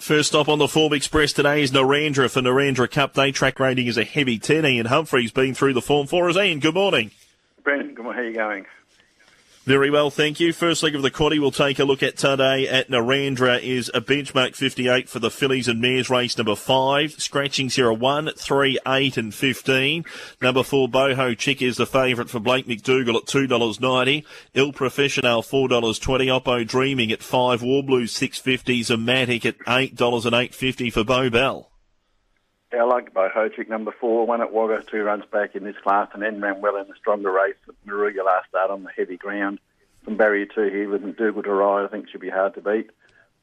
First stop on the Form Express today is Narrandera for Narrandera Cup Day. Track rating is a heavy 10. Ian Humphrey's been through the form for us. Ian, good morning. Brendan, good morning. How are you going? Very well, thank you. First leg of the quaddy we'll take a look at today at Narrandera is a benchmark 58 for the fillies and mares race number 5. Scratchings here are 1, 3, 8 and 15. Number 4 Boho Chick is the favourite for Blake McDougall at $2.90. Il Professional $4.20. Oppo Dreaming at 5. War Blues 650. Zomatic at $8 and 8.50 for Bo Bell. Yeah, I like Boho number four, one at Wagga, two runs back in this class, and then ran well in the stronger race at Moruya last start on the heavy ground. From barrier two here with McDougall to ride, I think should be hard to beat.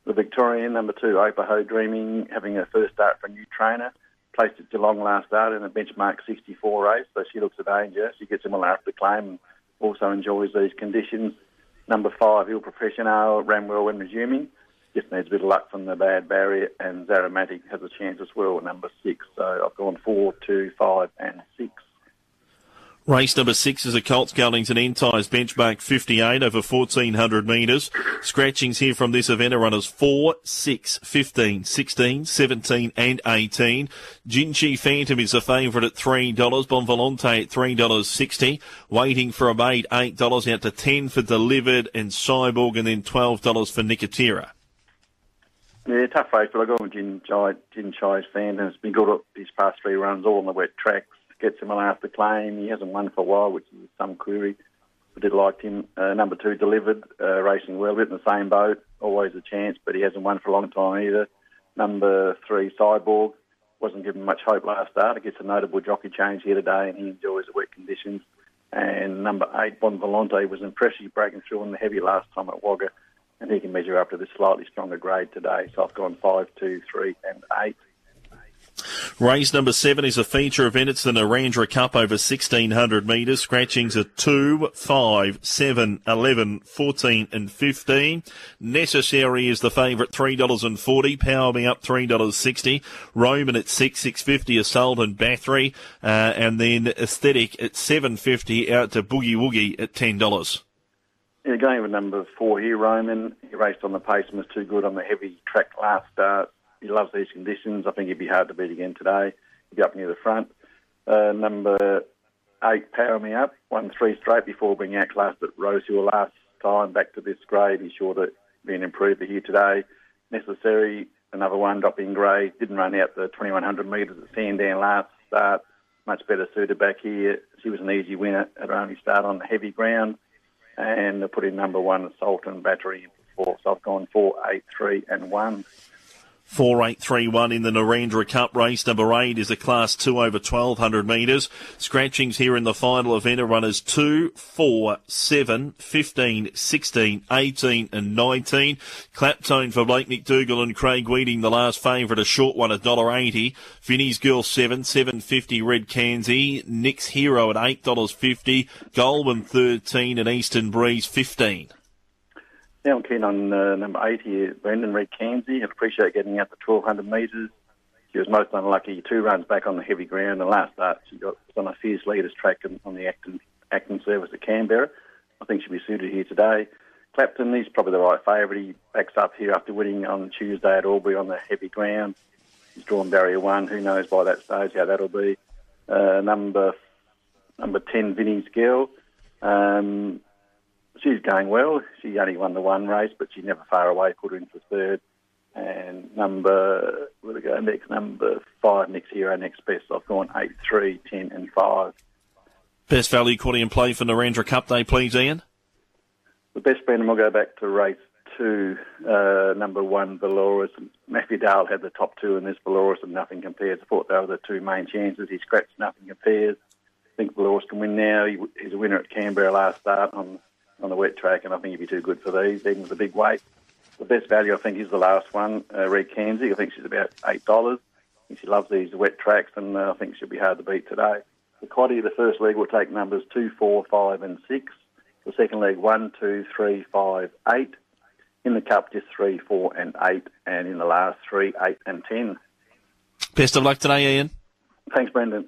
The Victorian number two, Opaho Dreaming, having her first start for a new trainer, placed at Geelong last start in a benchmark 64 race, so she looks a danger. She gets him a after claim and also enjoys these conditions. Number five, Il Professional, ran well when resuming just needs a bit of luck from the bad barrier, and Zaramatic has a chance as well, at number six. So I've gone four, two, five, and six. Race number six is a Colts Gullington Entice benchmark 58 over 1400 metres. Scratchings here from this event are runners 4, 6, 15, 16, 17 and 18. Ginchi Phantom is a favourite at $3. Bonvolante at $3.60. Waiting for a mate, $8 out to 10 for Delivered and Cyborg and then $12 for Nicotera. Yeah, tough race, but I got with Jin Chai, Jin Chai's fan, and it's been good at his past three runs, all on the wet tracks. Gets him an after claim. He hasn't won for a while, which is some query. I did like him. Uh, number two delivered, uh, racing well, bit in the same boat, always a chance, but he hasn't won for a long time either. Number three, Cyborg, wasn't given much hope last start. It gets a notable jockey change here today, and he enjoys the wet conditions. And number eight, Bon Volante, was impressive breaking through on the heavy last time at Wagga and he can measure up to this slightly stronger grade today. So I've gone five, two, three, and eight. Race number seven is a feature event. It's the Narrandera Cup over 1600 metres. Scratchings are 2, 5, 7, 11, 14 and 15. Necessary is the favourite $3.40. Power Me Up $3.60. Roman at 6, 650. Assault and Battery. Uh, and then Aesthetic at 750 out to Boogie Woogie at $10. Yeah, going with number four here, Roman. He raced on the pace and was too good on the heavy track last start. He loves these conditions. I think he'd be hard to beat again today. He'd be up near the front. Uh, number eight, Power Me Up, won three straight before being outclassed at Rosehill last time. Back to this grade. He's sure to be an improver here today. Necessary, another one, dropping grade. Didn't run out the 2100 metres at Sandown last start. Much better suited back here. She was an easy winner at her only start on the heavy ground and I put in number one assault and battery four. So I've gone four, eight, three, and one. 4831 in the Narrandera Cup race. Number eight is a class two over 1200 metres. Scratchings here in the final event are runners 2, 4, 7, 15, 16, 18 and 19. Claptone for Blake McDougall and Craig Weeding, the last favourite, a short one at $1.80. Vinnie's Girl 7, 750 Red Cansey. Nick's Hero at $8.50. Goldman 13 and Eastern Breeze 15. Yeah, I'm keen on uh, number eight here, Brendan Red Cansey. I appreciate getting out the 1200 metres. She was most unlucky, two runs back on the heavy ground. The last start, she got on a fierce leaders track on the Acton, Acton service at Canberra. I think she'll be suited here today. Clapton, he's probably the right favourite. He backs up here after winning on Tuesday at Albury on the heavy ground. He's drawn barrier one. Who knows by that stage how that'll be. Uh, number number 10, Vinnie's Girl. Um, she's going well. She only won the one race, but she's never far away. Put her in for third. And number, where we go next? Number five, next hero, next best. I've gone eight, three, ten, and five. Best value quality and play for Narrandera Cup Day, please, Ian. The best Brendan, we'll go back to race two, uh, number one, Valoris. Matthew Dale had the top two in this Valoris, and nothing compares. I thought they were the two main chances. He scratched, nothing compares. I think Valoris can win now. He, he's a winner at Canberra last start on on the wet track, and I think he'd be too good for these, even with the big weight. The best value, I think, is the last one, uh, Red Cansey. I think she's about $8. She loves these wet tracks, and uh, I think she'll be hard to beat today. The quaddy, the first leg will take numbers 2, 4, 5, and 6. The second leg, 1, 2, 3, 5, 8. In the cup, just 3, 4, and 8. And in the last, 3, 8, and 10. Best of luck today, Ian. Thanks, Brendan.